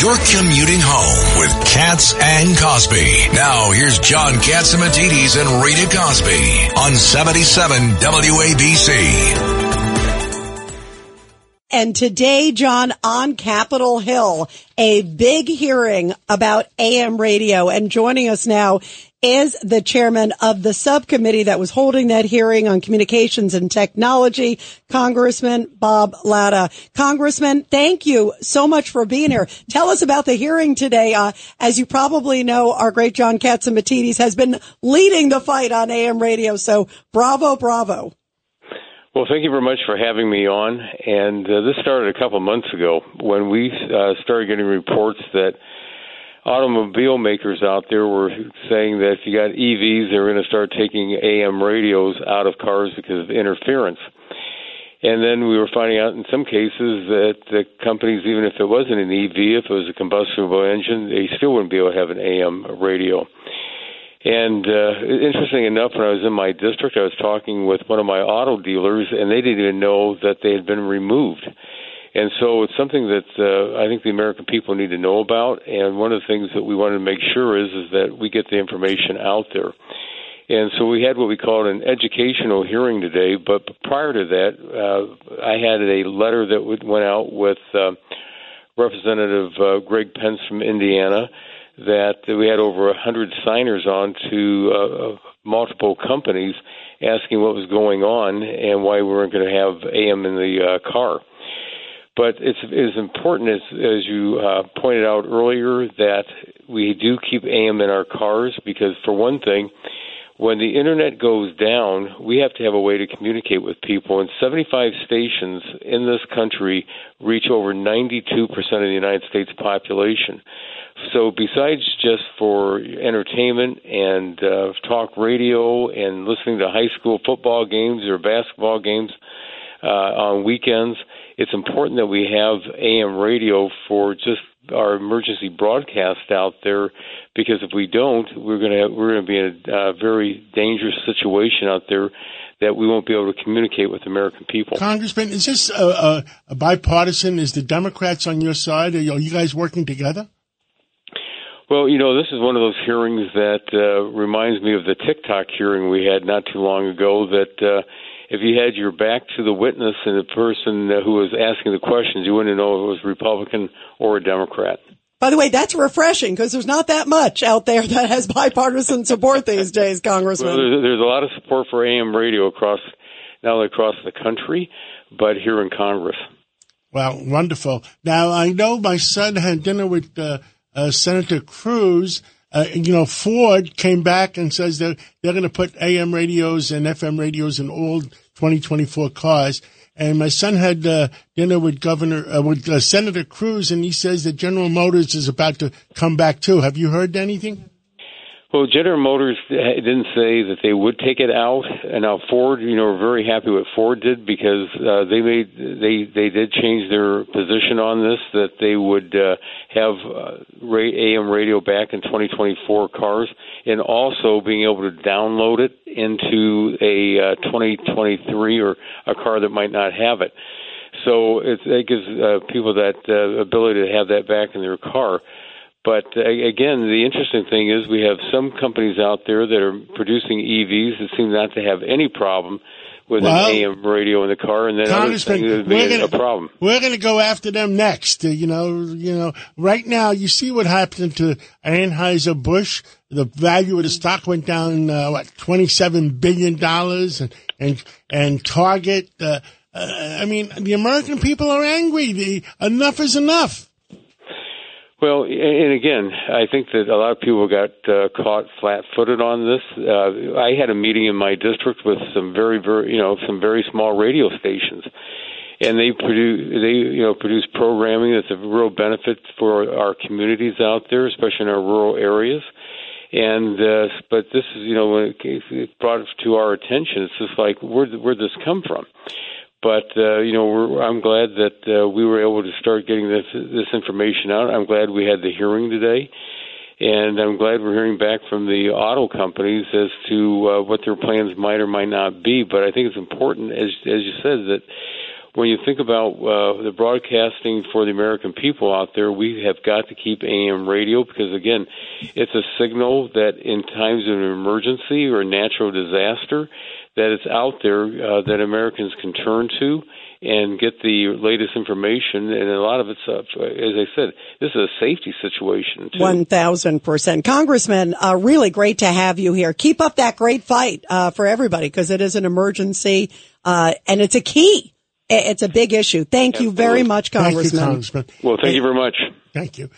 You're commuting home with Cats and Cosby. Now here's John Catsimatidis and Rita Cosby on 77 WABC. And today, John, on Capitol Hill, a big hearing about AM radio. And joining us now is the chairman of the subcommittee that was holding that hearing on communications and technology, Congressman Bob Latta. Congressman, thank you so much for being here. Tell us about the hearing today. Uh, as you probably know, our great John Catsimatidis has been leading the fight on AM radio. So bravo, bravo. Well, thank you very much for having me on. And uh, this started a couple months ago when we uh, started getting reports that automobile makers out there were saying that if you got EVs, they're going to start taking AM radios out of cars because of interference. And then we were finding out in some cases that the companies, even if it wasn't an EV, if it was a combustible engine, they still wouldn't be able to have an AM radio. And uh, interesting enough, when I was in my district, I was talking with one of my auto dealers, and they didn't even know that they had been removed. And so it's something that uh, I think the American people need to know about. And one of the things that we wanted to make sure is is that we get the information out there. And so we had what we called an educational hearing today. But prior to that, uh, I had a letter that went out with uh, Representative uh, Greg Pence from Indiana that we had over a hundred signers on to uh, multiple companies asking what was going on and why we weren't going to have AM in the uh, car. But it's as important as as you uh, pointed out earlier that we do keep AM in our cars because for one thing, when the internet goes down, we have to have a way to communicate with people. And 75 stations in this country reach over 92% of the United States population. So besides just for entertainment and uh, talk radio and listening to high school football games or basketball games uh, on weekends, it's important that we have AM radio for just our emergency broadcast out there because if we don't, we're going to we're going to be in a uh, very dangerous situation out there that we won't be able to communicate with American people. Congressman, is this a, a, a bipartisan? Is the Democrats on your side? Are you guys working together? Well, you know, this is one of those hearings that uh, reminds me of the TikTok hearing we had not too long ago. That uh, if you had your back to the witness and the person who was asking the questions, you wouldn't know if it was Republican or a Democrat. By the way, that's refreshing because there's not that much out there that has bipartisan support these days, Congressman. Well, there's, there's a lot of support for AM radio across, not only across the country, but here in Congress. Well, wonderful. Now, I know my son had dinner with uh, uh, Senator Cruz. Uh, you know, Ford came back and says they're, they're going to put AM radios and FM radios in all 2024 cars. And my son had uh, dinner with Governor, uh, with uh, Senator Cruz, and he says that General Motors is about to come back too. Have you heard anything? Well, General Motors didn't say that they would take it out, and now Ford, you know, are very happy what Ford did because uh, they made they they did change their position on this that they would uh, have uh, AM radio back in 2024 cars, and also being able to download it into a uh, 2023 or a car that might not have it. So it, it gives uh, people that uh, ability to have that back in their car. But uh, again, the interesting thing is we have some companies out there that are producing EVs that seem not to have any problem with well, an AM radio in the car, and then others think there's gonna, a problem. We're going to go after them next. Uh, you know, you know. Right now, you see what happened to Anheuser Busch. The value of the stock went down uh, what twenty seven billion dollars, and and and Target. Uh, uh, I mean, the American people are angry. The, enough is enough. Well, and again, I think that a lot of people got uh, caught flat-footed on this. Uh, I had a meeting in my district with some very, very, you know, some very small radio stations, and they produce they you know produce programming that's a real benefit for our communities out there, especially in our rural areas. And uh, but this is you know when it brought it to our attention, it's just like where where this come from. But uh, you know, I'm glad that uh, we were able to start getting this this information out. I'm glad we had the hearing today, and I'm glad we're hearing back from the auto companies as to uh, what their plans might or might not be. But I think it's important, as as you said, that when you think about uh, the broadcasting for the American people out there, we have got to keep AM radio because, again, it's a signal that in times of an emergency or a natural disaster, that it's out there uh, that Americans can turn to and get the latest information. And a lot of it's, uh, as I said, this is a safety situation. Thousand percent, Congressman. Uh, really great to have you here. Keep up that great fight uh, for everybody because it is an emergency uh, and it's a key it's a big issue. Thank you very much, Congressman. Thank you, Congressman. Well, thank you very much. Thank you.